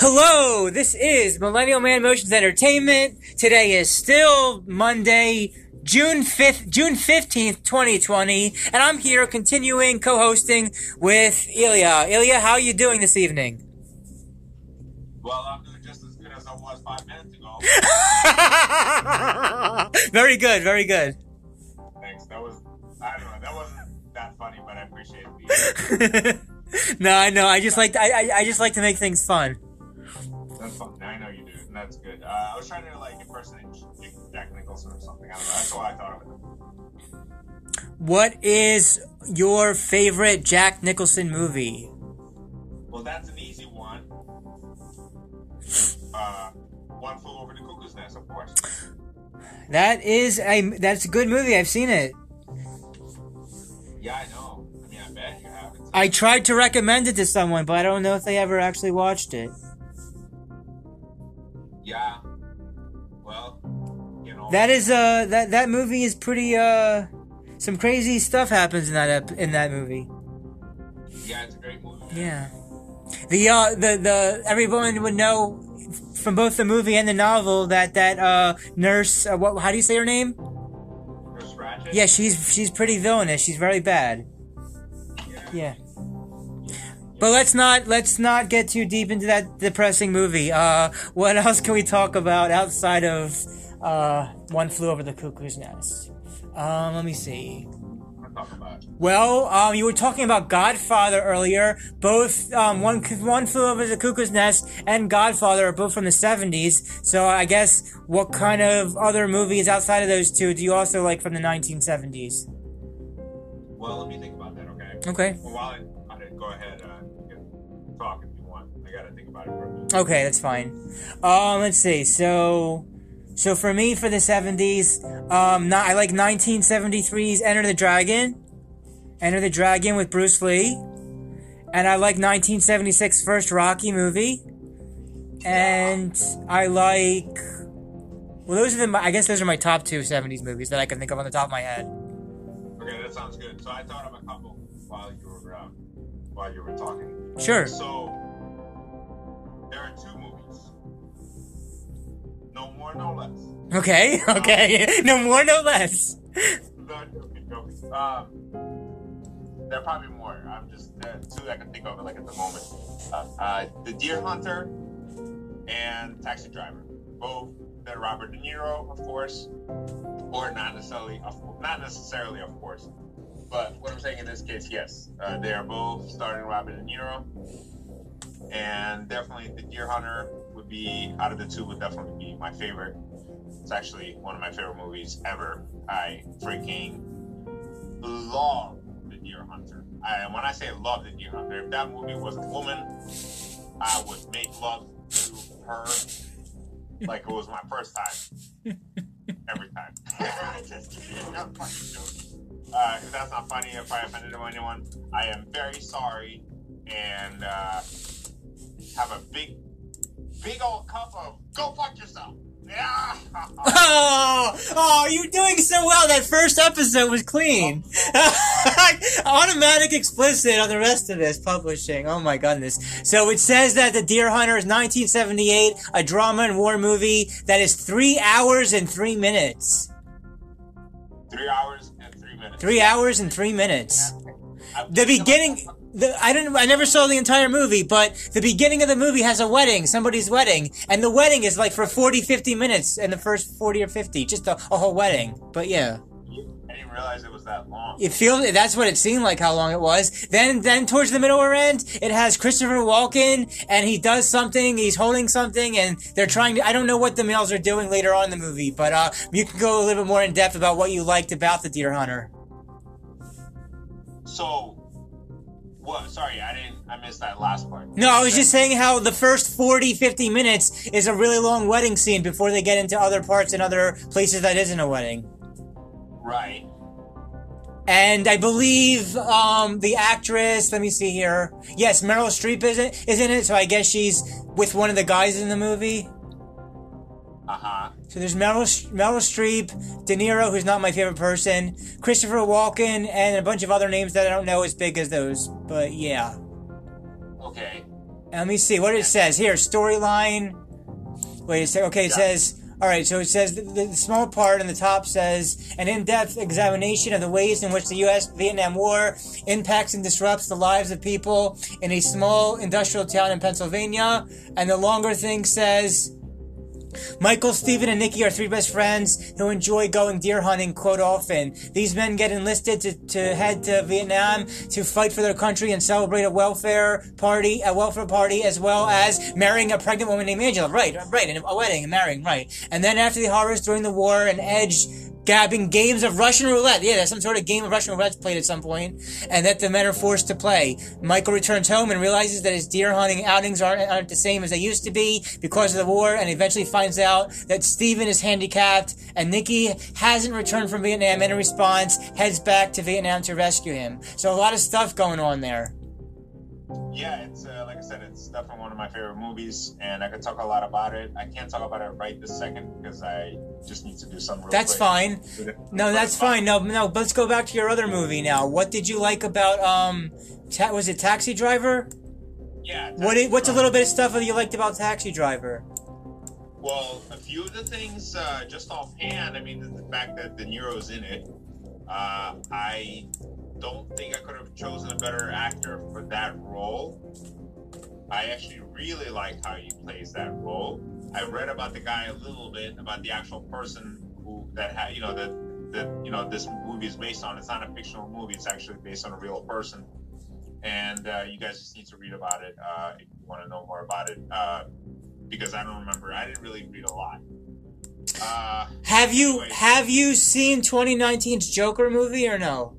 Hello, this is Millennial Man Motions Entertainment. Today is still Monday, June 5th, June 15th, 2020, and I'm here continuing co-hosting with Ilya. Ilya, how are you doing this evening? Well, I'm doing just as good as I was five minutes ago. very good, very good. Thanks. That was, I don't know, that wasn't that funny, but I appreciate it. no, I know. I just like I, I, I just like to make things fun. That's fun. I know you do, and that's good. Uh, I was trying to like impersonate Jack Nicholson or something. I don't know. That's what I thought of it. What is your favorite Jack Nicholson movie? Well, that's an easy one. Uh, one flew over the cuckoo's nest, of course. That is a that's a good movie. I've seen it. Yeah, I know. I mean, I bet you have it. I tried to recommend it to someone, but I don't know if they ever actually watched it. Yeah. Well, you know. That is uh that that movie is pretty uh some crazy stuff happens in that ep- in that movie. Yeah, it's a great movie. Yeah. The uh the the everyone would know from both the movie and the novel that that uh nurse uh, what how do you say her name? Nurse Ratched. Yeah, she's she's pretty villainous. She's very bad. Yeah. But let's not let's not get too deep into that depressing movie. Uh, what else can we talk about outside of uh, One Flew Over the Cuckoo's Nest? Um, let me see. Wanna talk about? Well, um, you were talking about Godfather earlier. Both um, one One Flew Over the Cuckoo's Nest and Godfather are both from the seventies. So I guess what kind of other movies outside of those two do you also like from the nineteen seventies? Well, let me think about that, okay? Okay. Well, while I, I go ahead, uh, talk if you want. I gotta think about it for a minute. Okay, that's fine. Um, let's see. So, so for me, for the '70s, um, not, I like 1973's Enter the Dragon, Enter the Dragon with Bruce Lee, and I like 1976 first Rocky movie, and I like. Well, those are the. I guess those are my top two '70s movies that I can think of on the top of my head. Okay, that sounds good. So I thought of a couple while you were while you were talking. Sure. So there are two movies. No more, no less. Okay. Okay. no more, no less. No, joking, joking. Um, there are probably more. I'm just uh, two I can think of like at the moment. Uh, uh, the Deer Hunter and Taxi Driver. Both they're Robert De Niro, of course, or not necessarily, of, not necessarily, of course. But what I'm saying in this case, yes, uh, they are both starring Robert De Niro, and definitely the Deer Hunter would be out of the two would definitely be my favorite. It's actually one of my favorite movies ever. I freaking love the Deer Hunter. I, and when I say love the Deer Hunter, if that movie was a woman, I would make love to her like it was my first time. Every time. Just kidding. I'm fucking joking. Uh, if that's not funny, if I offended anyone, I am very sorry. And uh, have a big, big old cup of go fuck yourself. Yeah. Oh, oh, you're doing so well. That first episode was clean. Automatic explicit on the rest of this publishing. Oh my goodness. So it says that The Deer Hunter is 1978, a drama and war movie that is three hours and three minutes. Three hours three hours and three minutes. The beginning, the, I didn't, I never saw the entire movie, but the beginning of the movie has a wedding, somebody's wedding, and the wedding is like for 40, 50 minutes in the first 40 or 50, just a, a whole wedding. But yeah. I didn't realize it was that long. It feels that's what it seemed like how long it was. Then then towards the middle or end, it has Christopher Walken and he does something, he's holding something and they're trying to I don't know what the males are doing later on in the movie, but uh you can go a little bit more in depth about what you liked about the Deer Hunter. So, what? Sorry, I didn't. I missed that last part. No, I was just saying how the first 40, 50 minutes is a really long wedding scene before they get into other parts and other places that isn't a wedding. Right. And I believe um, the actress, let me see here. Yes, Meryl Streep is, it, is in it, so I guess she's with one of the guys in the movie. Uh huh. So there's Meryl, Meryl Streep, De Niro, who's not my favorite person, Christopher Walken, and a bunch of other names that I don't know as big as those. But yeah. Okay. And let me see what it says here. Storyline. Wait a sec. Okay, it Yeah. says. All right, so it says the, the small part on the top says an in-depth examination of the ways in which the U.S. Vietnam War impacts and disrupts the lives of people in a small industrial town in Pennsylvania. And the longer thing says Michael, Stephen, and Nikki are three best friends who enjoy going deer hunting quite often. These men get enlisted to, to head to Vietnam to fight for their country and celebrate a welfare party, a welfare party, as well as marrying a pregnant woman named Angela. Right, right, and a wedding and marrying, right. And then after the horrors during the war, and Edge gabbing games of Russian roulette. Yeah, there's some sort of game of Russian roulette played at some point, and that the men are forced to play. Michael returns home and realizes that his deer hunting outings aren't, aren't the same as they used to be because of the war, and eventually finds out that Steven is handicapped, and Nikki hasn't returned from Vietnam, and in response, heads back to Vietnam to rescue him. So a lot of stuff going on there. Yeah, it's uh, like I said, it's definitely one of my favorite movies, and I could talk a lot about it. I can't talk about it right this second because I just need to do some. Real That's quick. fine. No, that's fine. No, no. Let's go back to your other movie now. What did you like about um? Ta- was it Taxi Driver? Yeah. What? i- What's a little bit of stuff that you liked about Taxi Driver? Well, a few of the things, uh, just offhand, I mean, the, the fact that De Niro's in it, uh, I don't think I could have chosen a better actor for that role. I actually really like how he plays that role. I read about the guy a little bit, about the actual person who that had, you know, that that you know this movie is based on. It's not a fictional movie; it's actually based on a real person. And uh, you guys just need to read about it uh, if you want to know more about it. Uh, because I don't remember. I didn't really read a lot. Uh, Have you Anyway. have you seen 2019's Joker movie or no?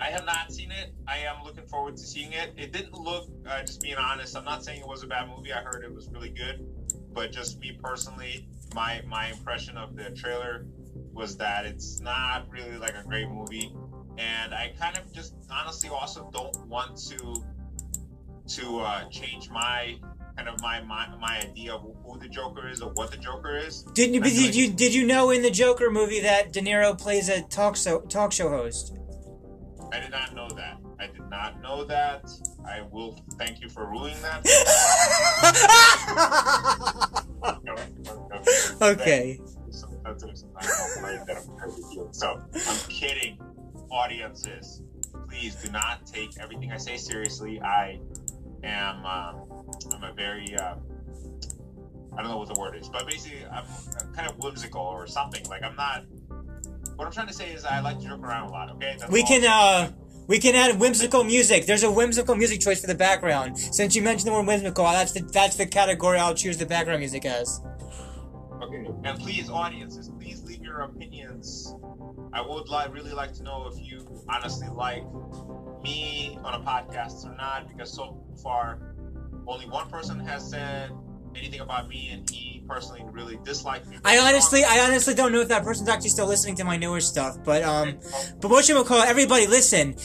I have not seen it. I am looking forward to seeing it. It didn't look, uh, just being honest. I'm not saying it was a bad movie. I heard it was really good, but just me personally, my my impression of the trailer was that it's not really like a great movie, and I kind of just honestly also don't want to to uh, change my kind of my, my my idea of who the Joker is or what the Joker is. Did you did like- you did you know in the Joker movie that De Niro plays a talk show talk show host? I did not know that. I did not know that. I will thank you for ruining that. okay. So I'm kidding, audiences. Please do not take everything I say seriously. I am um, I'm a very uh, I don't know what the word is, but basically I'm kind of whimsical or something. Like I'm not. What I'm trying to say is I like to joke around a lot. Okay, That's We all. can uh we can add whimsical music. There's a whimsical music choice for the background. Since you mentioned the word whimsical, that's the that's the category I'll choose the background music as. Okay. And please, audiences, please leave your opinions. I would like really like to know if you honestly like me on a podcast or not, because so far only one person has said anything about me, and he personally really disliked me. I honestly I honestly don't know if that person's actually still listening to my newer stuff, but um but what you call everybody listen.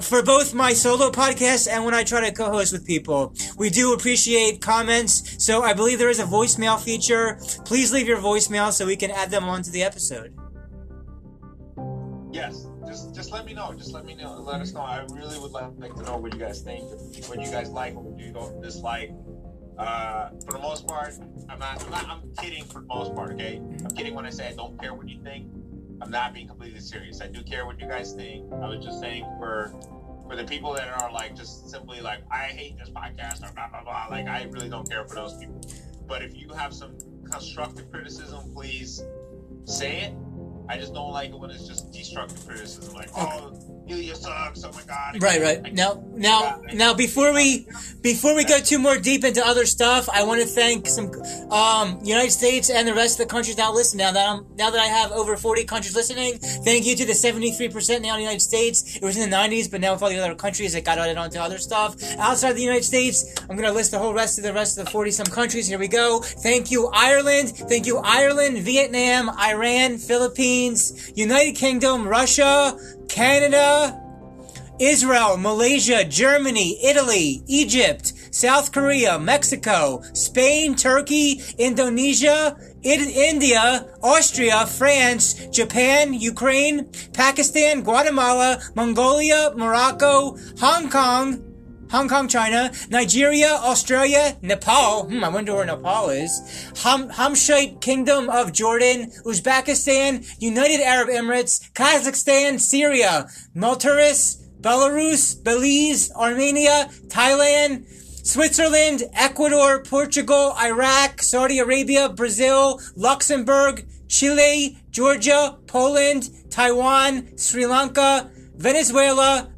For both my solo podcast and when I try to co-host with people, we do appreciate comments. So I believe there is a voicemail feature. Please leave your voicemail so we can add them onto the episode. Yes, just just let me know. Just let me know. Let us know. I really would like, like to know what you guys think, what you guys like, what you don't dislike. Uh, for the most part, I'm not, I'm not. I'm kidding. For the most part, okay. I'm kidding when I say I don't care what you think. I'm not being completely serious. I do care what you guys think. I was just saying for for the people that are like just simply like I hate this podcast or blah blah blah. Like I really don't care for those people. But if you have some constructive criticism, please say it. I just don't like it when it's just destructive criticism, like "Oh, Ilya sucks." Oh my god. Right, right. Now, now, now, before we before we go too more deep into other stuff, I want to thank some um, United States and the rest of the countries now listening. Now that I'm now that I have over 40 countries listening, thank you to the 73 percent now in the United States. It was in the 90s, but now with all the other countries, it got added onto other stuff outside the United States. I'm gonna list the whole rest of the rest of the 40 some countries. Here we go. Thank you, Ireland. Thank you, Ireland, Vietnam, Iran, Philippines, United Kingdom, Russia, Canada. Israel, Malaysia, Germany, Italy, Egypt, South Korea, Mexico, Spain, Turkey, Indonesia, India, Austria, France, Japan, Ukraine, Pakistan, Guatemala, Mongolia, Morocco, Hong Kong, Hong Kong, China, Nigeria, Australia, Nepal. Hmm, I wonder where Nepal is. Ham- Hamshite Kingdom of Jordan, Uzbekistan, United Arab Emirates, Kazakhstan, Syria, Maltaris, Belarus, Belize, Armenia, Thailand, Switzerland, Ecuador, Portugal, Iraq, Saudi Arabia, Brazil, Luxembourg, Chile, Georgia, Poland, Taiwan, Sri Lanka, Venezuela,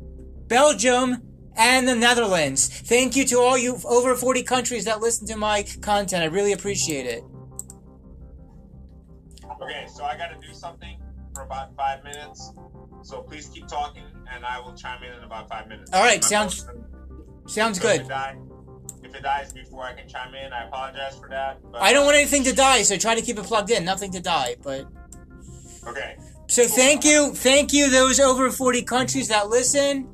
Belgium, and the Netherlands. Thank you to all you over 40 countries that listen to my content. I really appreciate it. Okay, so I got to do something for about five minutes. So please keep talking, and I will chime in in about five minutes. All right, My sounds- Sounds so if good. it die- If it dies before I can chime in, I apologize for that. But, I don't want anything to die, so try to keep it plugged in. Nothing to die, but Okay. so thank you, thank you those over 40 countries that listen.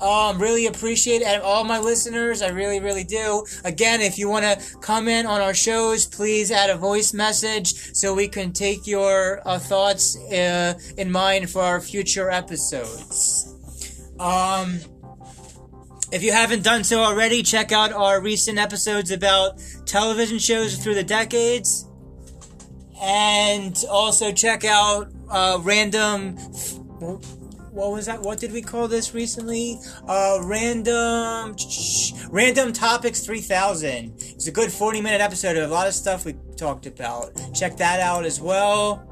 Um, really appreciate it. All my listeners, I really, really do. Again, if you want to comment on our shows, please add a voice message so we can take your uh, thoughts uh, in mind for our future episodes. Um, if you haven't done so already, check out our recent episodes about television shows through the decades. And also check out uh, random. What was that? What did we call this recently? Uh, random. Random Topics 3000. It's a good 40 minute episode of a lot of stuff we talked about. Check that out as well.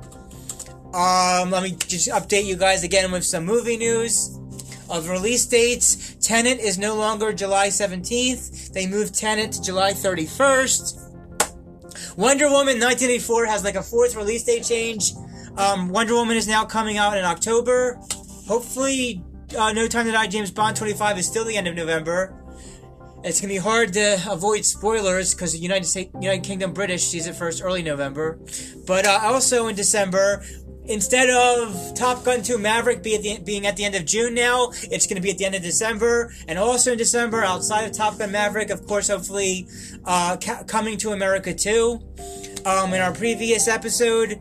Um, let me just update you guys again with some movie news of release dates. Tenet is no longer July 17th. They moved Tenet to July 31st. Wonder Woman 1984 has like a fourth release date change. Um, Wonder Woman is now coming out in October. Hopefully, uh, No Time to Die James Bond 25 is still the end of November. It's gonna be hard to avoid spoilers because the United States, United Kingdom British sees it first early November. But uh, also in December, instead of Top Gun 2 Maverick be at the, being at the end of June now, it's going to be at the end of December. And also in December, outside of Top Gun Maverick, of course, hopefully, uh, Coming to America 2. Um, in our previous episode,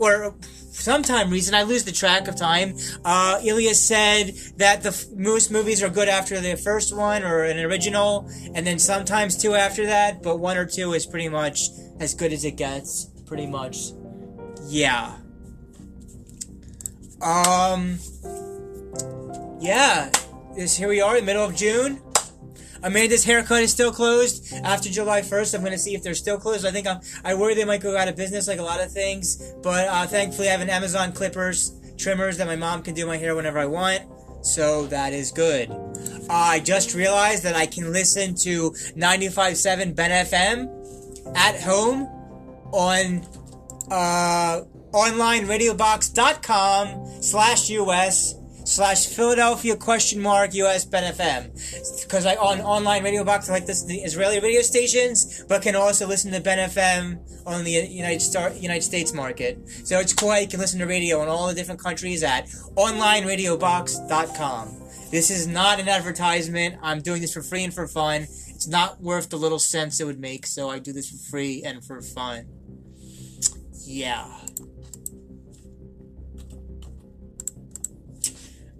or sometime reason, I lose the track of time. Uh, Ilya said that the most movies are good after the first one or an original, and then sometimes two after that, but one or two is pretty much as good as it gets. Pretty much. Yeah. Um. Yeah. This here we are, in the middle of June. Amanda's haircut is still closed after July 1st. I'm going to see if they're still closed. I think I'm, I worry they might go out of business like a lot of things. But uh, thankfully, I have an Amazon clippers, trimmers that my mom can do my hair whenever I want. So that is good. I just realized that I can listen to 95.7 Ben FM at home on uh, onlineradiobox.com slash us slash Philadelphia question mark US Ben FM. Because I on online radio box like this the Israeli radio stations, but can also listen to Ben FM on the United Star United States market. So it's cool you can listen to radio in all the different countries at onlineradiobox.com. This is not an advertisement. I'm doing this for free and for fun. It's not worth the little cents it would make, so I do this for free and for fun. Yeah.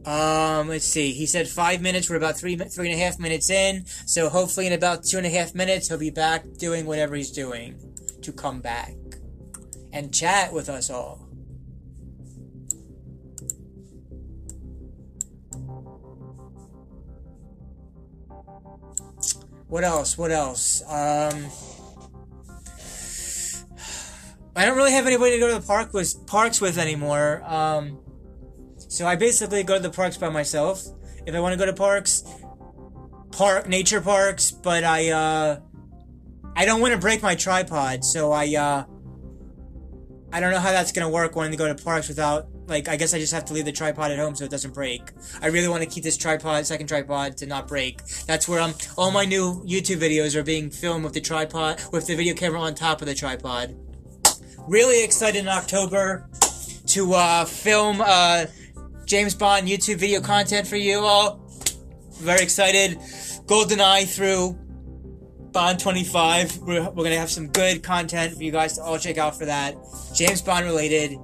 Um, let's see. He said five minutes. We're about three, three and a half minutes in. So hopefully, in about two and a half minutes, he'll be back doing whatever he's doing to come back and chat with us all. What else? What else? Um, I don't really have anybody to go to the park with parks with anymore. Um, so I basically go to the parks by myself. If I want to go to parks, park nature parks, but I uh, I don't want to break my tripod, so I uh, I don't know how that's gonna work wanting to go to parks without like I guess I just have to leave the tripod at home so it doesn't break. I really want to keep this tripod, second tripod, to not break. That's where I'm. All my new YouTube videos are being filmed with the tripod, with the video camera on top of the tripod. Really excited in October to uh, film uh, James Bond YouTube video content for you all. Very excited. GoldenEye through Bond 25. We're, we're going to have some good content for you guys to all check out for that. James Bond related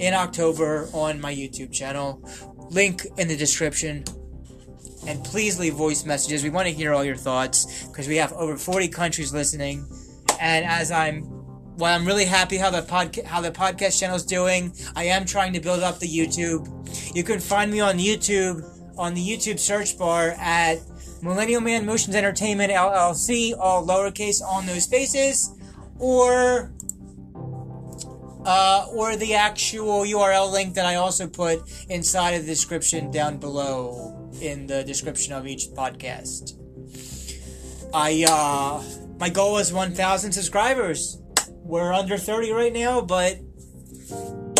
in October on my YouTube channel. Link in the description. And please leave voice messages. We want to hear all your thoughts because we have over 40 countries listening. And as I'm, well, I'm really happy how the pod, how the podcast channel is doing. I am trying to build up the YouTube. You can find me on YouTube on the YouTube search bar at Millennial Man Motions Entertainment LLC, all lowercase on those spaces, or uh, or the actual URL link that I also put inside of the description down below in the description of each podcast. I uh, my goal is 1,000 subscribers. We're under 30 right now, but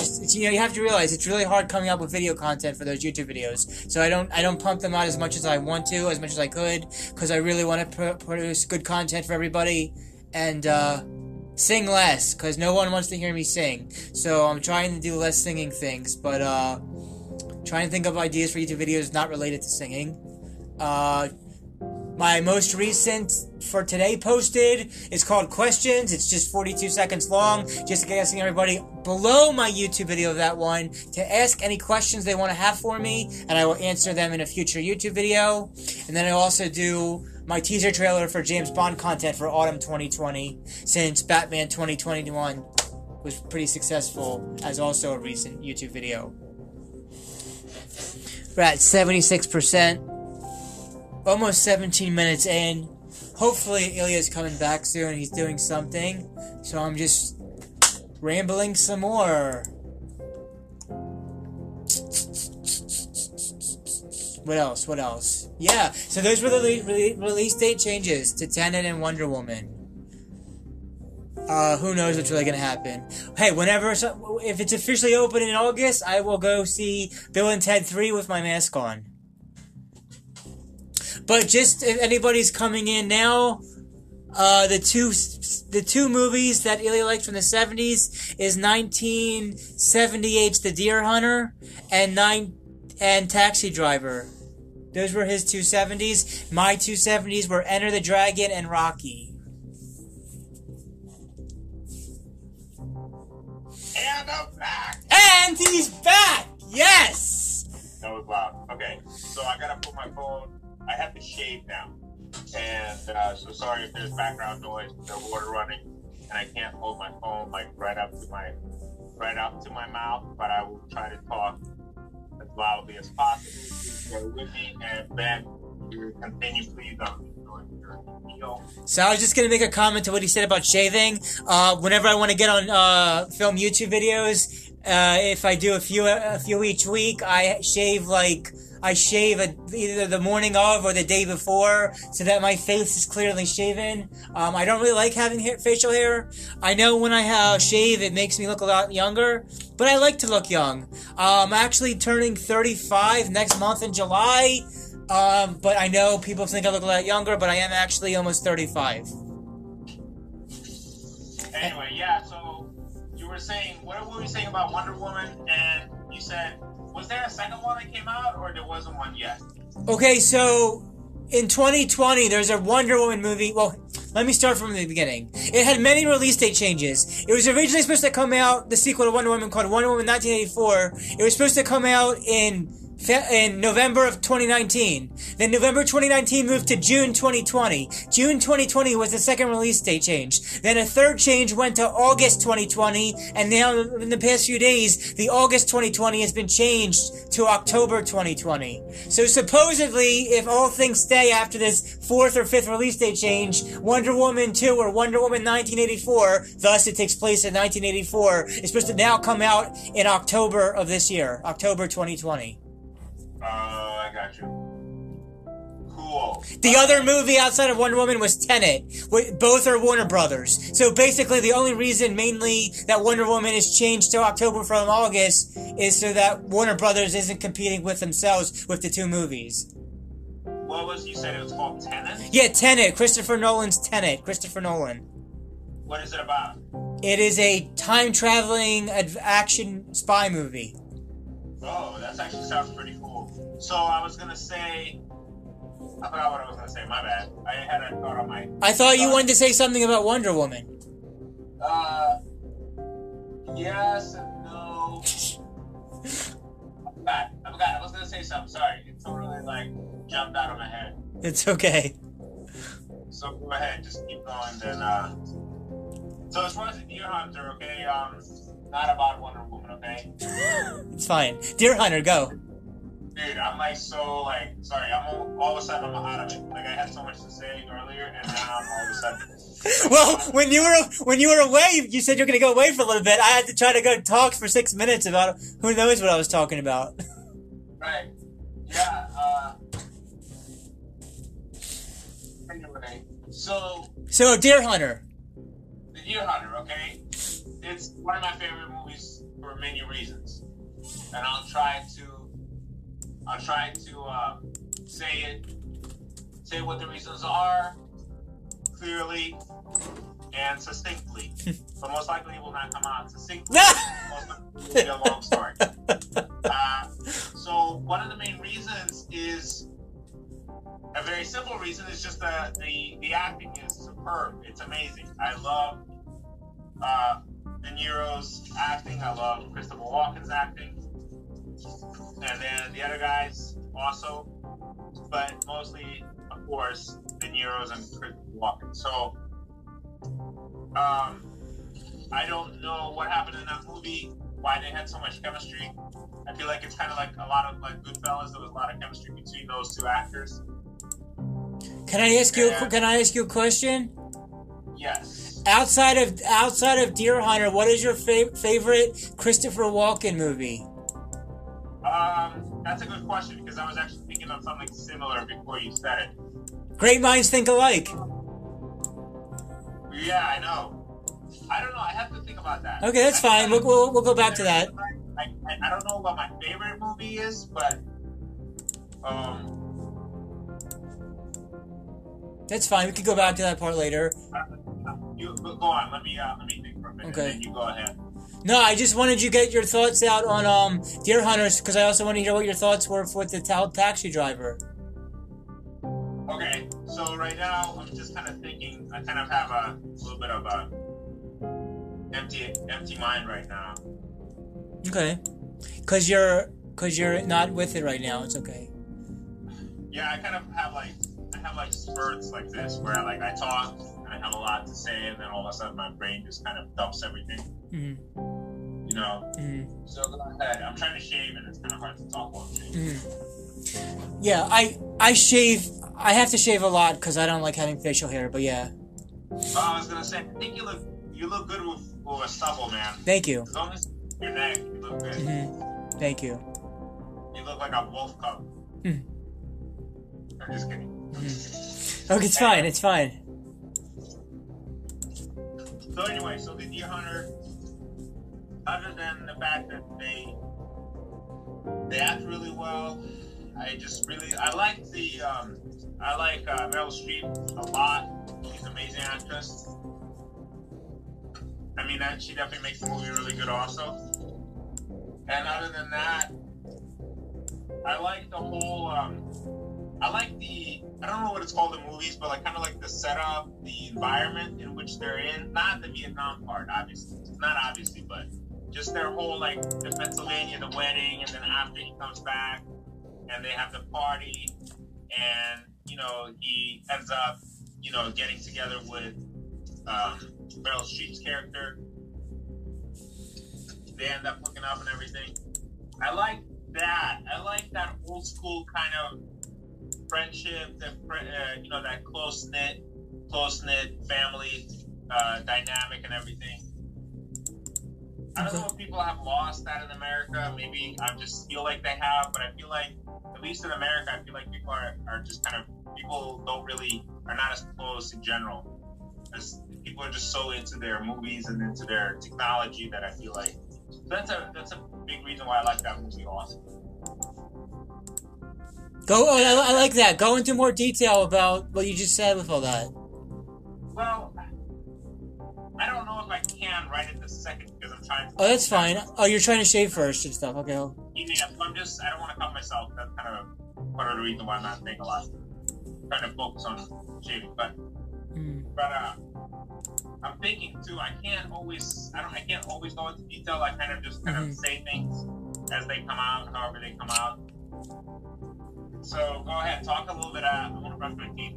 just, you know you have to realize it's really hard coming up with video content for those YouTube videos. So I don't I don't pump them out as much as I want to, as much as I could, because I really want to produce good content for everybody and uh, sing less, because no one wants to hear me sing. So I'm trying to do less singing things, but uh, trying to think of ideas for YouTube videos not related to singing. Uh, my most recent for today posted is called Questions. It's just 42 seconds long. Just asking everybody below my YouTube video of that one to ask any questions they want to have for me, and I will answer them in a future YouTube video. And then I also do my teaser trailer for James Bond content for autumn 2020, since Batman 2021 was pretty successful as also a recent YouTube video. We're at 76% almost 17 minutes in. Hopefully, Ilya's coming back soon. He's doing something. So I'm just rambling some more. What else? What else? Yeah, so those were the re- release date changes to Tenet and Wonder Woman. Uh, who knows what's really gonna happen? Hey, whenever if it's officially open in August, I will go see Bill and Ted Three with my mask on. But just if anybody's coming in now, uh, the two the two movies that Ilya liked from the seventies is 1978's The Deer Hunter and nine and Taxi Driver. Those were his two seventies. My two seventies were Enter the Dragon and Rocky. And I'm back. And he's back. Yes. That was loud. Okay, so I gotta put my phone I have to shave now, and uh, so sorry if there's background noise, the water running, and I can't hold my phone like right up to my right up to my mouth. But I will try to talk as loudly as possible. Bear with me, and Ben, you continue, please. I'm so I was just gonna make a comment to what he said about shaving. Uh, whenever I want to get on uh, film YouTube videos, uh, if I do a few a few each week, I shave like I shave a, either the morning of or the day before so that my face is clearly shaven. Um, I don't really like having hair, facial hair. I know when I have shave, it makes me look a lot younger, but I like to look young. Um, I'm actually turning 35 next month in July. Um, but I know people think I look a lot younger, but I am actually almost 35. Anyway, yeah, so were saying, what were you saying about Wonder Woman? And you said was there a second one that came out, or there wasn't one yet? Okay, so in 2020, there's a Wonder Woman movie. Well, let me start from the beginning. It had many release date changes. It was originally supposed to come out, the sequel to Wonder Woman called Wonder Woman 1984. It was supposed to come out in in November of 2019. Then November 2019 moved to June 2020. June 2020 was the second release date change. Then a third change went to August 2020, and now in the past few days, the August 2020 has been changed to October 2020. So supposedly, if all things stay after this fourth or fifth release date change, Wonder Woman 2 or Wonder Woman 1984, thus it takes place in 1984, is supposed to now come out in October of this year, October 2020. Uh, I got you. Cool. The other movie outside of Wonder Woman was Tenet. Both are Warner Brothers. So basically, the only reason mainly that Wonder Woman is changed to October from August is so that Warner Brothers isn't competing with themselves with the two movies. What was you said it was called Tenet? Yeah, Tenet. Christopher Nolan's Tenet. Christopher Nolan. What is it about? It is a time traveling action spy movie. Oh, that actually sounds pretty cool. So I was gonna say, I forgot what I was gonna say. My bad. I had a thought on my. I thought you wanted to say something about Wonder Woman. Uh, yes and no. I forgot. I forgot. I was gonna say something. Sorry, it's totally like jumped out of my head. It's okay. So go ahead, just keep going. Then, uh, so as far as the Deer Hunter, okay, um, not about Wonder Woman, okay. It's fine. Deer Hunter, go. Dude, I'm like so like sorry. I'm all, all of a sudden I'm out of it. Like I had so much to say earlier, and now I'm all of a sudden. Well, when you were when you were away, you said you were going to go away for a little bit. I had to try to go talk for six minutes about who knows what I was talking about. Right. Yeah. Uh, anyway, so So, Deer Hunter. The Deer Hunter, okay? It's one of my favorite movies for many reasons, and I'll try to, I'll try to um, say it, say what the reasons are, clearly and succinctly. but most likely, it will not come out succinctly. most likely, it will be a long story. Uh, so one of the main reasons is a very simple reason is just the, the the acting is superb. It's amazing. I love uh, De Niro's acting. I love Christopher Walken's acting, and then the other guys also, but mostly, of course, De Niro's and Christopher Walken. So, um, I don't know what happened in that movie. Why they had so much chemistry. I feel like it's kind of like a lot of like Goodfellas. There was a lot of chemistry between those two actors. Can I ask you? Yeah. Can I ask you a question? Yes. Outside of outside of Deer Hunter, what is your fav- favorite Christopher Walken movie? Um, that's a good question because I was actually thinking of something similar before you said it. Great minds think alike. Yeah, I know. I don't know. I have to think about that. Okay, that's I- fine. We'll, we'll, we'll go back to that. I, I, I don't know what my favorite movie is, but um, That's fine. We could go back to that part later. you go go on. Let me uh, let me think for a minute. Okay. And then you go ahead. No, I just wanted you to get your thoughts out on um Deer Hunters because I also want to hear what your thoughts were with the ta- taxi driver. Okay. So right now I'm just kind of thinking. I kind of have a little bit of a empty empty mind right now. Okay. Cause you're cause you're not with it right now. It's okay. Yeah, I kind of have like I have like spurts like this where like I talk and I have a lot to say, and then all of a sudden my brain just kind of dumps everything. hmm You know. hmm So go ahead. I'm trying to shave, and it's kind of hard to talk while I'm shaving. hmm Yeah, I I shave. I have to shave a lot because I don't like having facial hair. But yeah, Oh, I was gonna say, I think you look you look good with, with a stubble, man. thank you. As long as your neck, you look good. hmm Thank you. You look like a wolf cub. Hmm. I'm just kidding. Okay, it's fine. It's fine. So anyway, so the deer hunter, other than the fact that they they act really well, I just really I like the um, I like uh, Meryl Streep a lot. She's an amazing actress. I mean, that she definitely makes the movie really good, also. And other than that, I like the whole. Um, I like the. I don't know what it's called in movies, but like kind of like the setup, the environment in which they're in. Not the Vietnam part, obviously. Not obviously, but just their whole like the Pennsylvania, the wedding, and then after he comes back, and they have the party, and you know he ends up, you know, getting together with um, Meryl Streep's character. They end up hooking up and everything. I like that. I like that old school kind of friendship, that uh, you know, that close knit, close knit family uh, dynamic and everything. I don't know if people have lost that in America. Maybe I just feel like they have, but I feel like, at least in America, I feel like people are, are just kind of people don't really are not as close in general. As people are just so into their movies and into their technology that I feel like that's a that's a big reason why I like that movie also. Go. Oh, I, I like that. Go into more detail about what you just said with all that. Well, I don't know if I can right at the second because I'm trying to. Oh, that's fine. Oh, you're trying to shave first and stuff. Okay. Yeah, I'm just I don't want to cut myself. That's kind of part of the reason why I'm not saying a lot. I'm trying to focus on shaving, but Mm. but uh, I'm thinking too. I can't always I don't I can't always go into detail. I kind of just kind Mhm. of say things as they come out, however they come out. So go ahead, talk a little bit. Uh, I want to brush my teeth,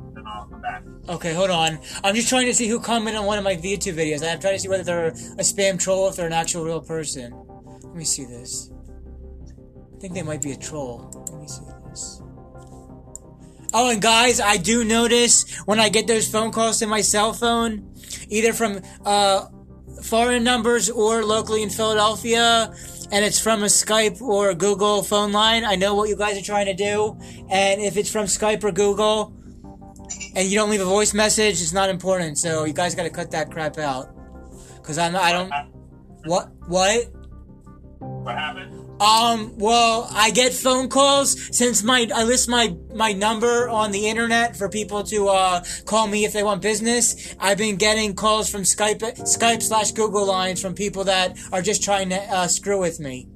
Back. Okay, hold on. I'm just trying to see who commented on one of my YouTube videos. I'm trying to see whether they're a spam troll or if they're an actual real person. Let me see this. I think they might be a troll. Let me see this. Oh, and guys, I do notice when I get those phone calls to my cell phone, either from uh, foreign numbers or locally in Philadelphia, and it's from a Skype or a Google phone line, I know what you guys are trying to do. And if it's from Skype or Google, and you don't leave a voice message, it's not important. So you guys got to cut that crap out. Cause I'm I don't. What? What? What happened? Um. Well, I get phone calls since my I list my my number on the internet for people to uh call me if they want business. I've been getting calls from Skype Skype slash Google lines from people that are just trying to uh, screw with me.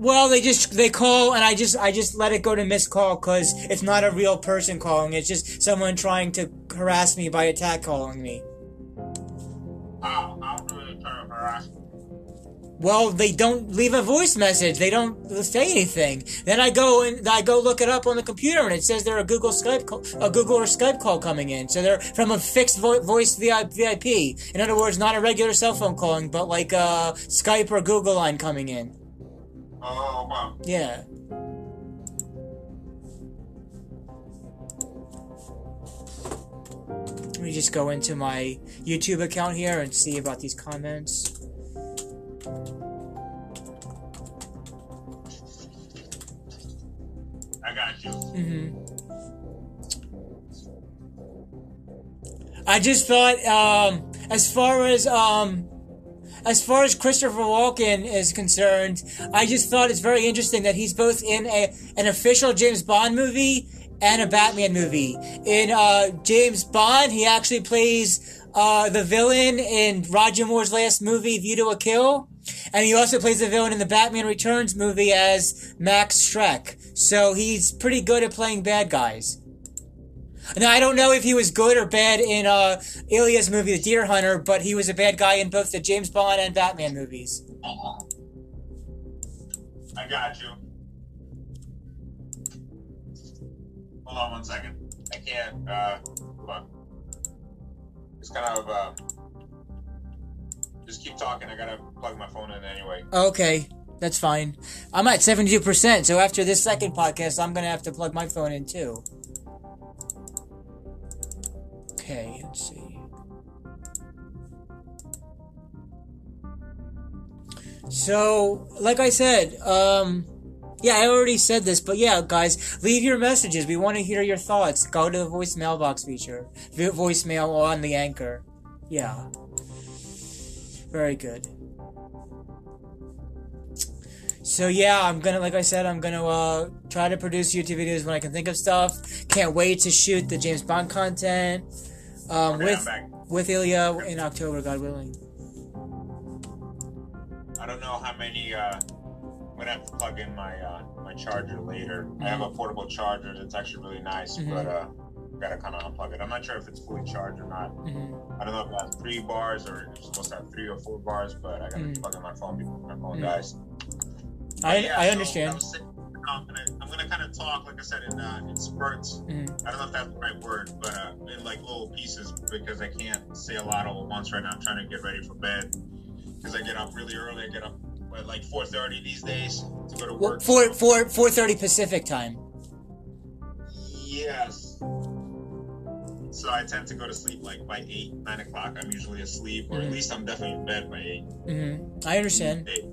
Well, they just they call and I just I just let it go to missed call because it's not a real person calling. It's just someone trying to harass me by attack calling me. How? How do they try to harass you? Well, they don't leave a voice message. They don't say anything. Then I go and I go look it up on the computer, and it says they're a Google Skype, call, a Google or Skype call coming in. So they're from a fixed vo- voice VIP. In other words, not a regular cell phone calling, but like a Skype or Google line coming in. Oh, wow. Yeah. Let me just go into my YouTube account here and see about these comments. I got you. hmm I just thought, um, as far as um, as far as Christopher Walken is concerned, I just thought it's very interesting that he's both in a an official James Bond movie and a Batman movie. In uh, James Bond, he actually plays uh, the villain in Roger Moore's last movie, View to a Kill. And he also plays the villain in the Batman Returns movie as Max Shreck. So he's pretty good at playing bad guys. Now I don't know if he was good or bad in uh, Ilya's movie, The Deer Hunter, but he was a bad guy in both the James Bond and Batman movies. I got you. Hold on one second. I can't, uh, hold on. It's kind of, uh, just keep talking. I gotta plug my phone in anyway. Okay, that's fine. I'm at 72%, so after this second podcast, I'm gonna have to plug my phone in too. Okay, let's see. So, like I said, um, yeah, I already said this, but yeah, guys, leave your messages. We want to hear your thoughts. Go to the voicemail box feature, voicemail on the anchor. Yeah, very good. So yeah, I'm gonna, like I said, I'm gonna uh, try to produce YouTube videos when I can think of stuff. Can't wait to shoot the James Bond content um, Okay, with with Ilya in October, God willing. I don't know how many, uh, I'm gonna have to plug in my, uh, my charger later. I have a portable charger that's actually really nice, Mhm. but, uh, gotta kind of unplug it. I'm not sure if it's fully charged or not. hmm I don't know if it has three bars or it's supposed to have three or four bars, but I gotta Mhm. plug in my phone before my phone Mhm. dies. I Yeah, I understand. I was saying, I'm gonna, I'm gonna kind of talk, like I said, in uh, in spurts. Mhm. I don't know if that's the right word, but uh, in like little pieces because I can't say a lot all at once right now. I'm trying to get ready for bed because I get up really early. I get up at like 4:30 these days to go to Well, work. four four four thirty Pacific time. Yes. So I tend to go to sleep like by eight, nine o'clock. I'm usually asleep, or at Mhm. least I'm definitely in bed by eight. hmm I understand. Eight.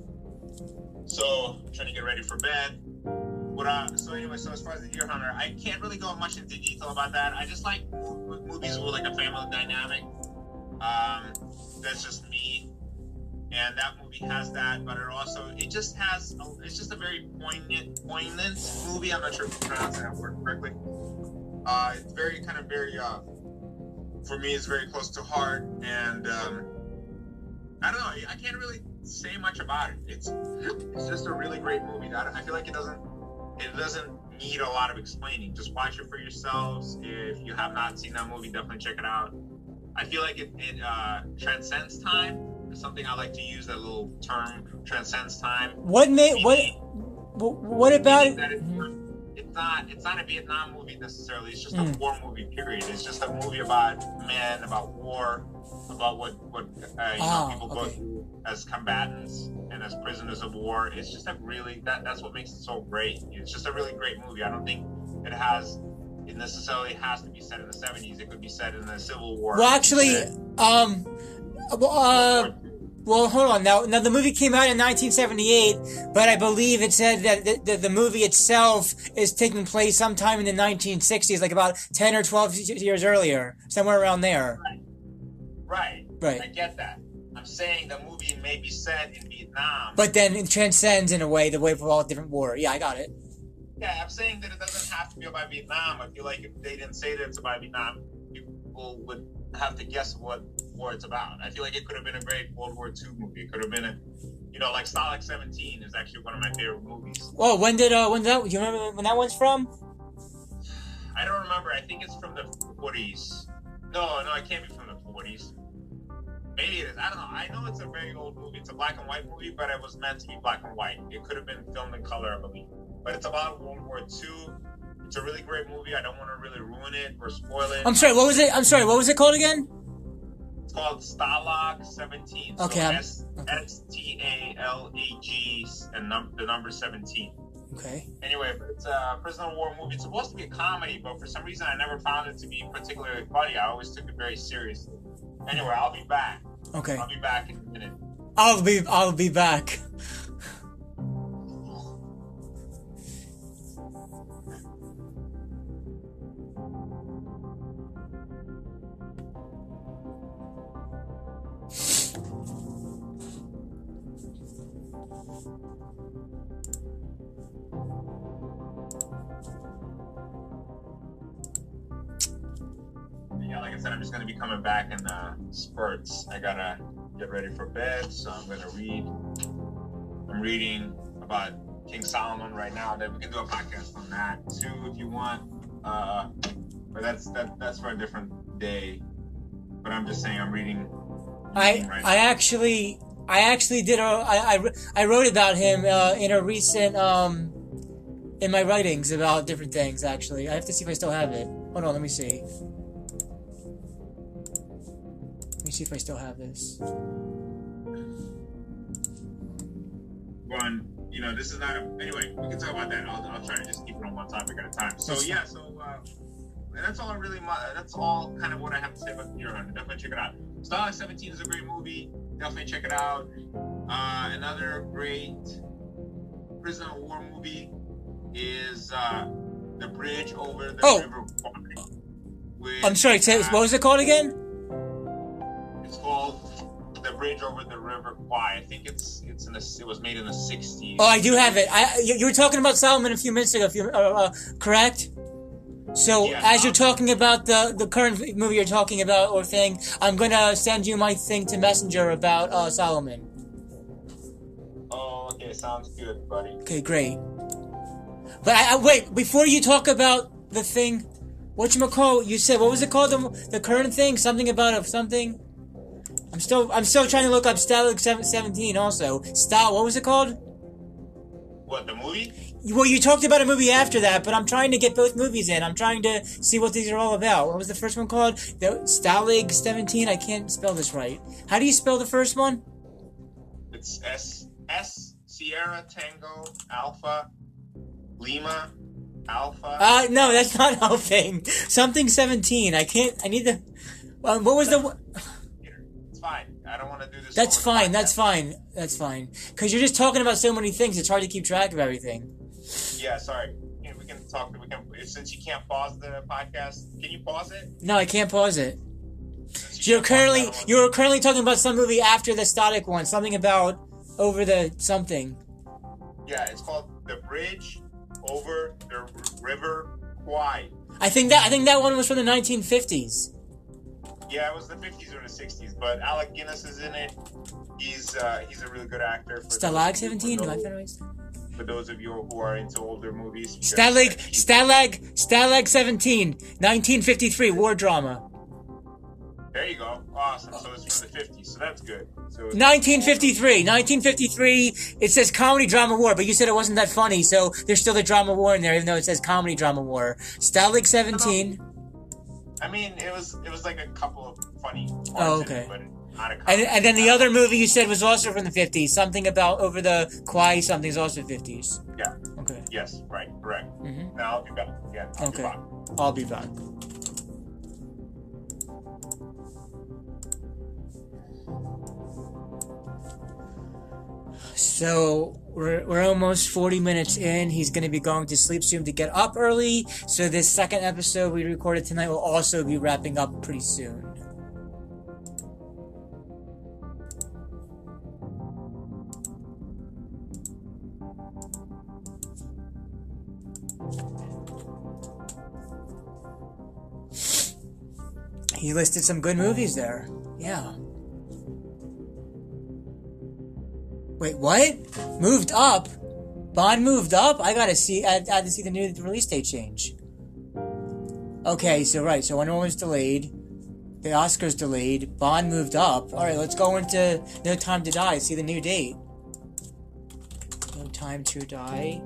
So I'm trying to get ready for bed. So anyway, so as far as the Deer Hunter, I can't really go much into detail about that. I just like mo- movies with like a family dynamic. Um, that's just me, and that movie has that. But it also it just has a, it's just a very poignant poignant movie. I'm not sure if I'm pronouncing that word correctly. Uh, it's very kind of very uh, for me, it's very close to heart, and um, I don't know. I can't really say much about it. It's it's just a really great movie. I, I feel like it doesn't it doesn't need a lot of explaining. Just watch it for yourselves. If you have not seen that movie, definitely check it out. I feel like it, it uh, transcends time. It's something I like to use that little term transcends time. What made what what about that it's, not it's not a Vietnam movie necessarily. It's just Mm. a war movie. Period. It's just a movie about men, about war, about what what uh, you Ah, know people go through as combatants and as prisoners of war. It's just a really that that's what makes it so great. It's just a really great movie. I don't think it has. It necessarily has to be set in the 70s. It could be set in the Civil War. Well, It could be actually, um, uh, well, hold on. Now, now the movie came out in 1978, but I believe it said that the, the, the movie itself is taking place sometime in the 1960s, like about 10 or 12 years earlier, somewhere around there. right. Right. I get that. I'm saying the movie may be set in Vietnam. But then it transcends in a way the way for all different war. Yeah, I got it. Yeah, I'm saying that it doesn't have to be about Vietnam. I feel like if they didn't say that it's about Vietnam, people would have to guess what war it's about. I feel like it could have been a great World War II movie. It could have been a, you know, like Stalag 17 is actually one of my favorite movies. Oh, when did uh when did that? Do you remember when that one's from? I don't remember. I think it's from the 40s. No, no, it can't be from the 40s. Maybe it is. I don't know. I know it's a very old movie. It's a black and white movie, but it was meant to be black and white. It could have been filmed in color, I believe. But it's about World War II. It's a really great movie. I don't want to really ruin it or spoil it. I'm sorry. What was it? I'm sorry. What was it called again? It's called Stalag 17. Okay, I'm- S S T A L A G and num- the number 17. Okay. Anyway, but it's a prisoner of war movie. It's supposed to be a comedy, but for some reason I never found it to be particularly funny. I always took it very seriously. Anyway, I'll be back. Okay. I'll be back in a minute. I'll be I'll be back. Bed, so I'm gonna read. I'm reading about King Solomon right now. Then we can do a podcast on that too if you want. Uh, but that's that, that's for a different day. But I'm just saying, I'm reading. I right I now. actually I actually did a I I, I wrote about him uh, in a recent um in my writings about different things. Actually, I have to see if I still have it. Hold on, let me see. Let me see if I still have this. One, you know, this is not a. Anyway, we can talk about that. I'll, I'll try to just keep it on one topic at a time. So yeah, so uh, that's all I really. That's all kind of what I have to say about Deer Hunter. Definitely check it out. Stalag 17 is a great movie. Definitely check it out. Uh, another great prisoner of war movie is uh, The Bridge Over the Oh. River with, I'm sorry. Uh, what was it called again? It's called The Bridge Over the River Kwai. I think it's it's in the it was made in the 60s. Oh, I do have it. I you, you were talking about Solomon a few minutes ago. If you uh, uh, correct. So Yeah, as you're talking about the the current movie you're talking about or thing, I'm gonna send you my thing to Messenger about uh, Solomon. Oh, okay, sounds good, buddy. Okay, great. But I, I wait before you talk about the thing. What you call? You said what was it called? The, the current thing? Something about a something. I'm still I'm still trying to look up Stalag 17 also. Stal what was it called? What the movie? Well, you talked about a movie after that, but I'm trying to get both movies in. I'm trying to see what these are all about. What was the first one called? The Stalag 17. I can't spell this right. How do you spell the first one? It's S S Sierra Tango Alpha Lima Alpha. Uh, no, that's not helping. Something 17. I can't. I need the. Um, what was the? Fine. I don't want to do this. That's fine. That's fine. That's fine. Because you're just talking about so many things. It's hard to keep track of everything. Yeah, sorry. We can talk. We can since you can't pause the podcast. Can you pause it? No, I can't pause it. Since You're currently you're currently talking about some movie after the static one. Something about over the something. Yeah, it's called The Bridge Over the R- River Kwai. I think that I think that one was from the 1950s. Yeah, it was the 50s or the 60s, but Alec Guinness is in it. He's uh, he's a really good actor. For Stalag those of you- 17. Do I those, say it for those of you who are into older movies, Stalag Stalag Stalag 17. 1953 war drama. There you go. Awesome. So it's from the 50s. So that's good. So 1953. 1953. It says comedy drama war, but you said it wasn't that funny, so there's still the drama war in there, even though it says comedy drama war. Stalag 17. I mean, it was it was like a couple of funny. Oh, okay. it, but not a And, and then the other movie you said was also from the 50s. Something about over the Kwai something is also 50s. Yeah. Okay. Yes. Right. Correct. Mm-hmm. Now I'll be back. Yeah. I'll be Okay. back. I'll be back. So we're, we're almost 40 minutes in. He's going to be going to sleep soon to get up early. So this second episode we recorded tonight will also be wrapping up pretty soon. He listed some good movies there. Yeah. Wait, what? Moved up? Bond moved up? I gotta see. I, I had to see the new release date change. Okay, so right. So Wonder Woman's delayed. The Oscars delayed. Bond moved up. All right, let's go into No Time to Die. See the new date. No Time to Die.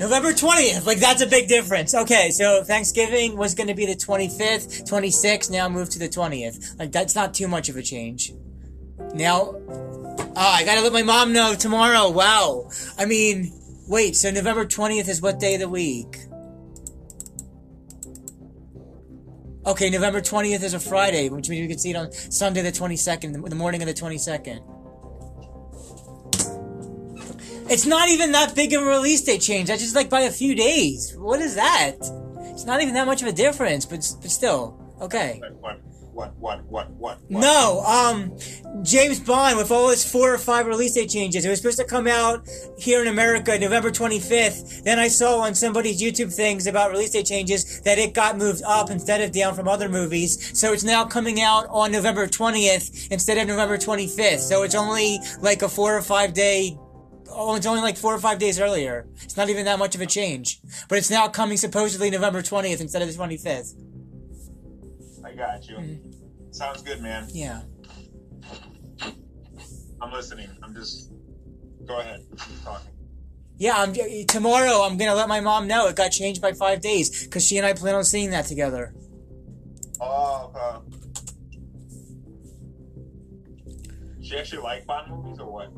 November 20th. Like, that's a big difference. Okay, so Thanksgiving was going to be the 25th, 26th, now moved to the 20th. Like, that's not too much of a change. Now, oh, I gotta let my mom know tomorrow. Wow. I mean, wait, so November 20th is what day of the week? Okay, November 20th is a Friday, which means we can see it on Sunday the 22nd, the morning of the 22nd. It's not even that big of a release date change. That's just like by a few days. What is that? It's not even that much of a difference, but, but still. Okay. What? What? What? What? What? what? No, um, James Bond with all his four or five release date changes. It was supposed to come out here in America November 25th. Then I saw on somebody's YouTube things about release date changes that it got moved up instead of down from other movies. So it's now coming out on November 20th instead of November 25th. So it's only like a four or five day Oh, it's only like four or five days earlier. It's not even that much of a change. But it's now coming supposedly November 20th instead of the 25th. I got you. Mm-hmm. Sounds good, man. Yeah. I'm listening. I'm just. Go ahead. Keep talking. Yeah, I'm, tomorrow I'm gonna let my mom know it got changed by five days because she and I plan on seeing that together. Oh, uh, she actually like Bond movies or what?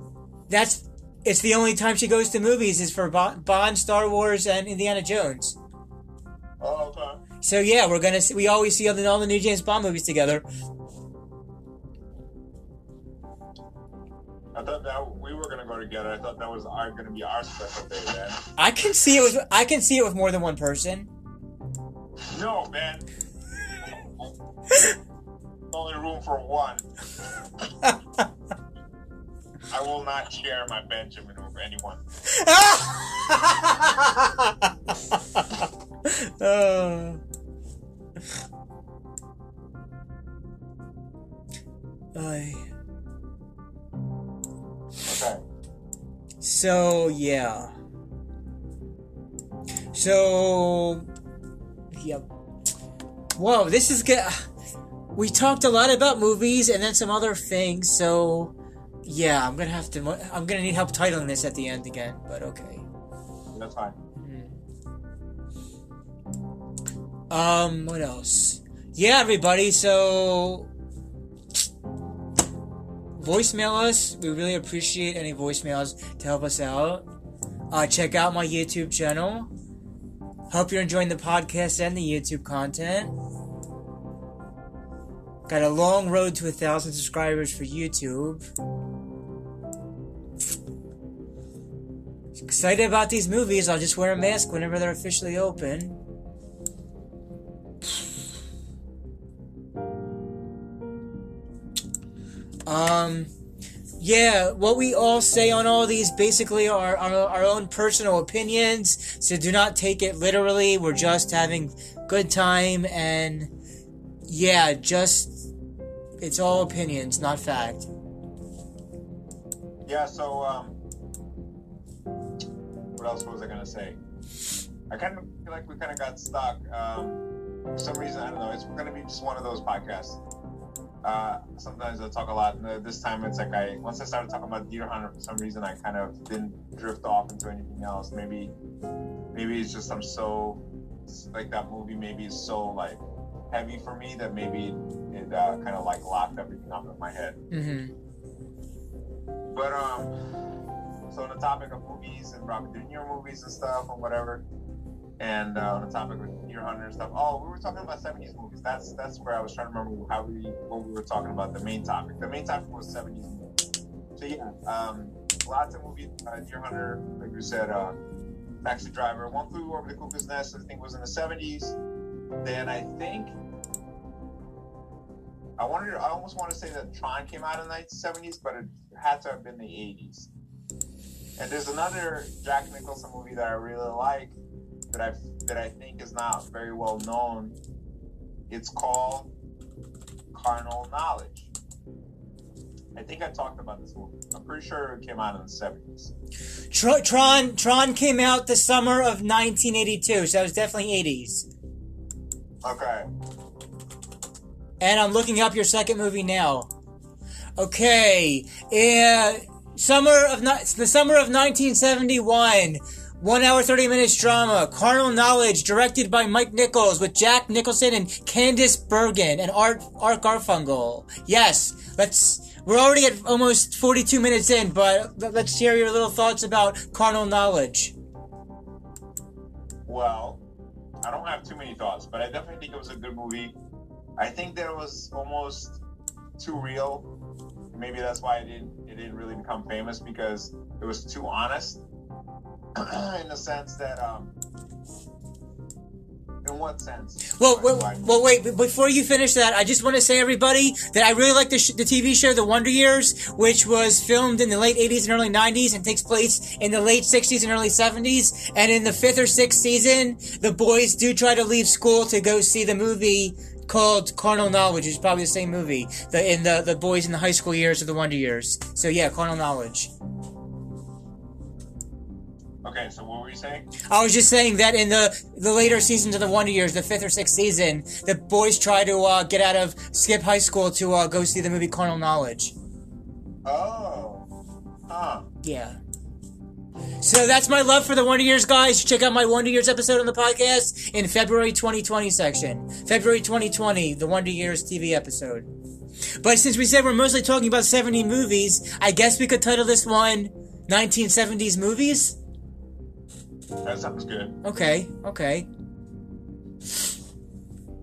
That's it's the only time she goes to movies is for Bond, Star Wars, and Indiana Jones. Oh, okay. So yeah, we're gonna see, we always see all the, all the new James Bond movies together. I thought that we were gonna go together. I thought that was our gonna be our special day, man. I can see it with I can see it with more than one person. No, man. Only room for one. I will not share my Benjamin with anyone. oh. Ay. Okay. So yeah. So yep. Whoa, this is good. We talked a lot about movies and then some other things. So yeah, I'm gonna have to. I'm gonna need help titling this at the end again. But okay. That's fine. Um, what else? Yeah, everybody. So voicemail us. We really appreciate any voicemails to help us out. Uh, check out my YouTube channel. Hope you're enjoying the podcast and the YouTube content. Got a long road to a thousand subscribers for YouTube. Excited about these movies. I'll just wear a mask whenever they're officially open. Um, yeah, what we all say on all these basically are our, our own personal opinions, so do not take it literally. We're just having good time, and yeah, just it's all opinions, not fact. Yeah. So, um, what else was I gonna say? I kind of feel like we kind of got stuck. Um, for some reason, I don't know. It's going to be just one of those podcasts. Uh, sometimes I talk a lot. And this time, it's like I once I started talking about Deer Hunter, for some reason, I kind of didn't drift off into anything else. Maybe, maybe it's just I'm so like that movie. Maybe is so like heavy for me that maybe it uh, kind of like locked everything up in my head. Mm-hmm. But um, so on the topic of movies and Robert De Niro movies and stuff or whatever, and uh, on the topic of Deer Hunter and stuff. Oh, we were talking about '70s movies. That's that's where I was trying to remember how we what we were talking about. The main topic. The main topic was '70s movies. So yeah, um, lots of movies. Uh, Deer Hunter, like we said, uh, Taxi Driver, One Flew Over the Cuckoo's Nest. I think was in the '70s. Then I think I wanted. I almost want to say that Tron came out in the 1970s, but it had to have been the 80s. And there's another Jack Nicholson movie that I really like that I that I think is not very well known. It's called Carnal Knowledge. I think I talked about this movie. I'm pretty sure it came out in the 70s. Tron Tron came out the summer of 1982, so that was definitely 80s. Okay. And I'm looking up your second movie now. Okay, uh, summer of the summer of 1971. One hour, 30 minutes drama. Carnal Knowledge, directed by Mike Nichols with Jack Nicholson and Candice Bergen and Art, Art Garfunkel. Yes, let's, we're already at almost 42 minutes in, but let's hear your little thoughts about Carnal Knowledge. Well, I don't have too many thoughts, but I definitely think it was a good movie. I think that it was almost too real. Maybe that's why it didn't, it didn't really become famous because it was too honest in the sense that um in what sense? Well, well, well, wait. Before you finish that, I just want to say, everybody, that I really like the, sh- the TV show The Wonder Years, which was filmed in the late 80s and early 90s and takes place in the late 60s and early 70s. And in the fifth or sixth season, the boys do try to leave school to go see the movie called Carnal Knowledge, which is probably the same movie. The in the the boys in the high school years of the Wonder Years. So yeah, Carnal Knowledge. Okay, so what were you saying? I was just saying that in the the later seasons of the Wonder Years, the fifth or sixth season, the boys try to uh, get out of skip high school to uh, go see the movie Carnal Knowledge. Oh, huh. Yeah. So that's my love for the Wonder Years, guys. Check out my Wonder Years episode on the podcast in February 2020 section. February 2020, the Wonder Years TV episode. But since we said we're mostly talking about 70 movies, I guess we could title this one 1970s movies? That sounds good. Okay, okay.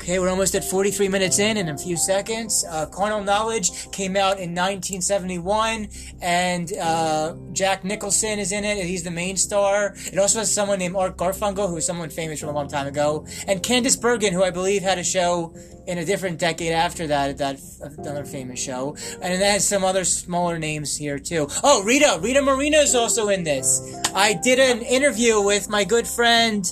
Okay, we're almost at 43 minutes in in a few seconds. Uh, Carnal Knowledge came out in 1971, and uh, Jack Nicholson is in it. He's the main star. It also has someone named Art Garfunkel, who's someone famous from a long time ago, and Candice Bergen, who I believe had a show in a different decade after that, that another famous show. And it has some other smaller names here too. Oh, Rita, Rita Moreno is also in this. I did an interview with my good friend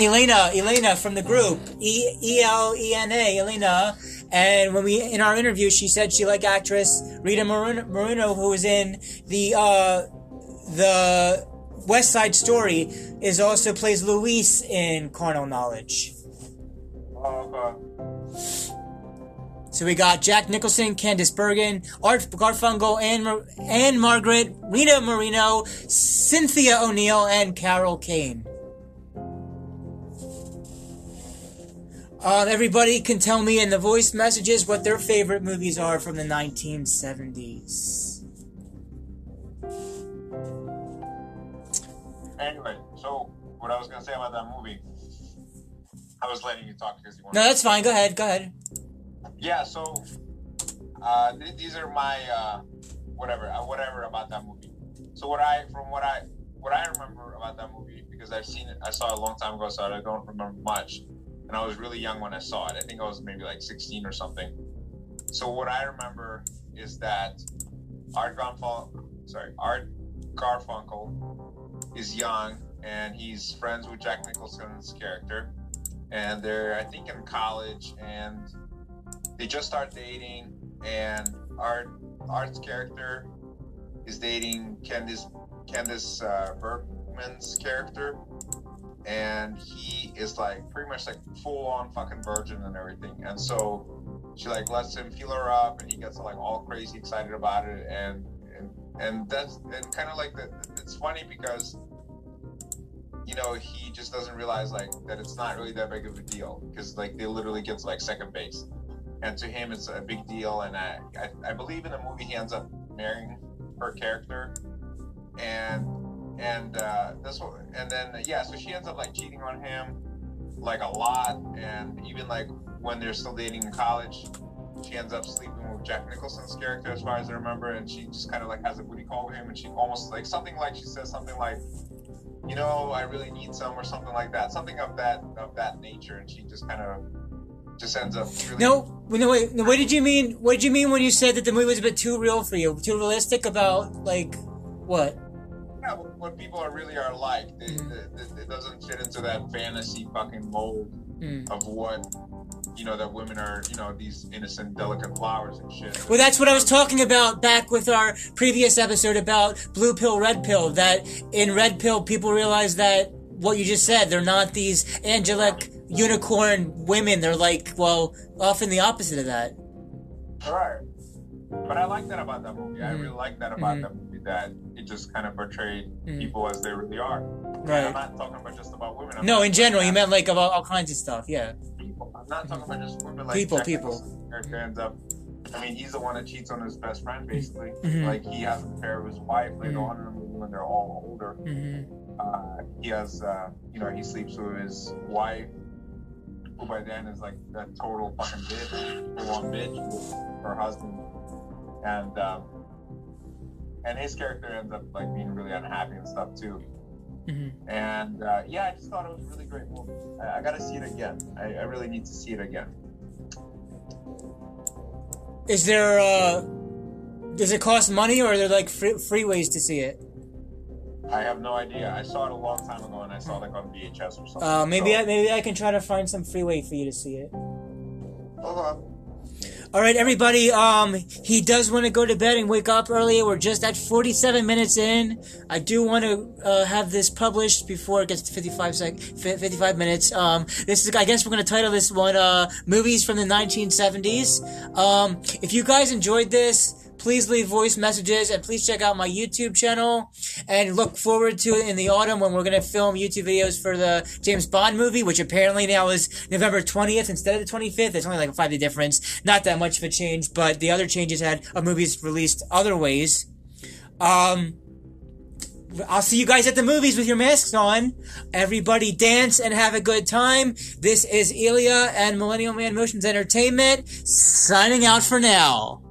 Elena, Elena from the group, E E L E N A, Elena. And when we in our interview, she said she liked actress Rita Moreno, who was in the uh, the West Side Story, is also plays Louise in Carnal Knowledge. Okay. So we got Jack Nicholson, Candice Bergen, Art Garfunkel, Anne, Ann-Margret, Rita Moreno, Cynthia O'Neal, and Carol Kane. Um, everybody can tell me in the voice messages what their favorite movies are from the 1970s. Anyway, so what I was gonna say about that movie, I was letting you talk because you wanted. No, that's fine. Go ahead. Go ahead. Yeah. So, uh, th- these are my uh, whatever, uh, whatever about that movie. So what I, from what I, what I remember about that movie, because I've seen it, I saw it a long time ago, so I don't remember much and I was really young when I saw it. I think I was maybe like 16 or something. So what I remember is that Art Garfunkel, sorry, Art Garfunkel is young and he's friends with Jack Nicholson's character, and they're I think in college and they just start dating, and Art Art's character is dating Candice Candice uh, Bergman's character, and he is like pretty much like full on fucking virgin and everything. And so she like lets him feel her up, and he gets like all crazy excited about it, and and and that's and kind of like the, it's funny because you know he just doesn't realize like that it's not really that big of a deal because like they literally get to like second base, and to him it's a big deal, and I I, I believe in the movie he ends up marrying her character, and and uh, this one, and then yeah, so she ends up like cheating on him like a lot, and even like when they're still dating in college, she ends up sleeping with Jack Nicholson's character, as far as I remember, and she just kind of like has a booty call with him, and she almost like something like she says something like, you know, I really need some or something like that, something of that of that nature, and she just kind of just ends up. Really No, no, wait. No, what did you mean? What did you mean when you said that the movie was a bit too real for you? Too realistic about like what? Yeah, what, people are really are like. They, they- they- it doesn't fit into that fantasy fucking mold Mm. of what you know that women are. You know these innocent, delicate flowers and shit. Well, that's what I was talking about back with our previous episode about blue pill, red pill. That in red pill, people realize that what you just said, they're not these angelic unicorn women. They're like, well, often the opposite of that. Right. But I like that about that movie. I Mhm. really like that about Mhm. that movie that it just kind of portrayed Mhm. people as they really are. And I'm not talking about just about women. I'm No, in general, you meant like about all kinds of stuff. Yeah. people. I'm not talking about just women like People, Jack people. Character ends up. I mean, he's the one that cheats on his best friend, basically. Mhm. Like he has an affair with his wife later Mhm. on in the movie when they're all older. Uh, he has, uh, you know, he sleeps with his wife, who by then is like that total fucking bitch, full on bitch her husband, and um, and his character ends up like being really unhappy and stuff too. hmm And uh, yeah, I just thought it was a really great movie. I, I gotta see it again. I, I really need to see it again. Is there? uh Does it cost money, or are there like free, free ways to see it? I have no idea. I saw it a long time ago, and I saw it like on VHS or something. Uh, maybe So- I, maybe I can try to find some free way for you to see it. Hold on. All right, everybody. Um, he does want to go to bed and wake up early. We're just at 47 minutes in. I do want to uh, have this published before it gets to 55 sec- 55 minutes. Um, this is, I guess, we're gonna title this one uh, "Movies from the 1970s." Um, if you guys enjoyed this. Please leave voice messages and please check out my YouTube channel and look forward to it in the autumn when we're going to film YouTube videos for the James Bond movie, which apparently now is November 20th instead of the 25th. It's only like a five day difference. Not that much of a change, but the other changes had a movies released other ways. Um, I'll see you guys at the movies with your masks on. Everybody dance and have a good time. This is Ilya and Millennial Man Motions Entertainment signing out for now.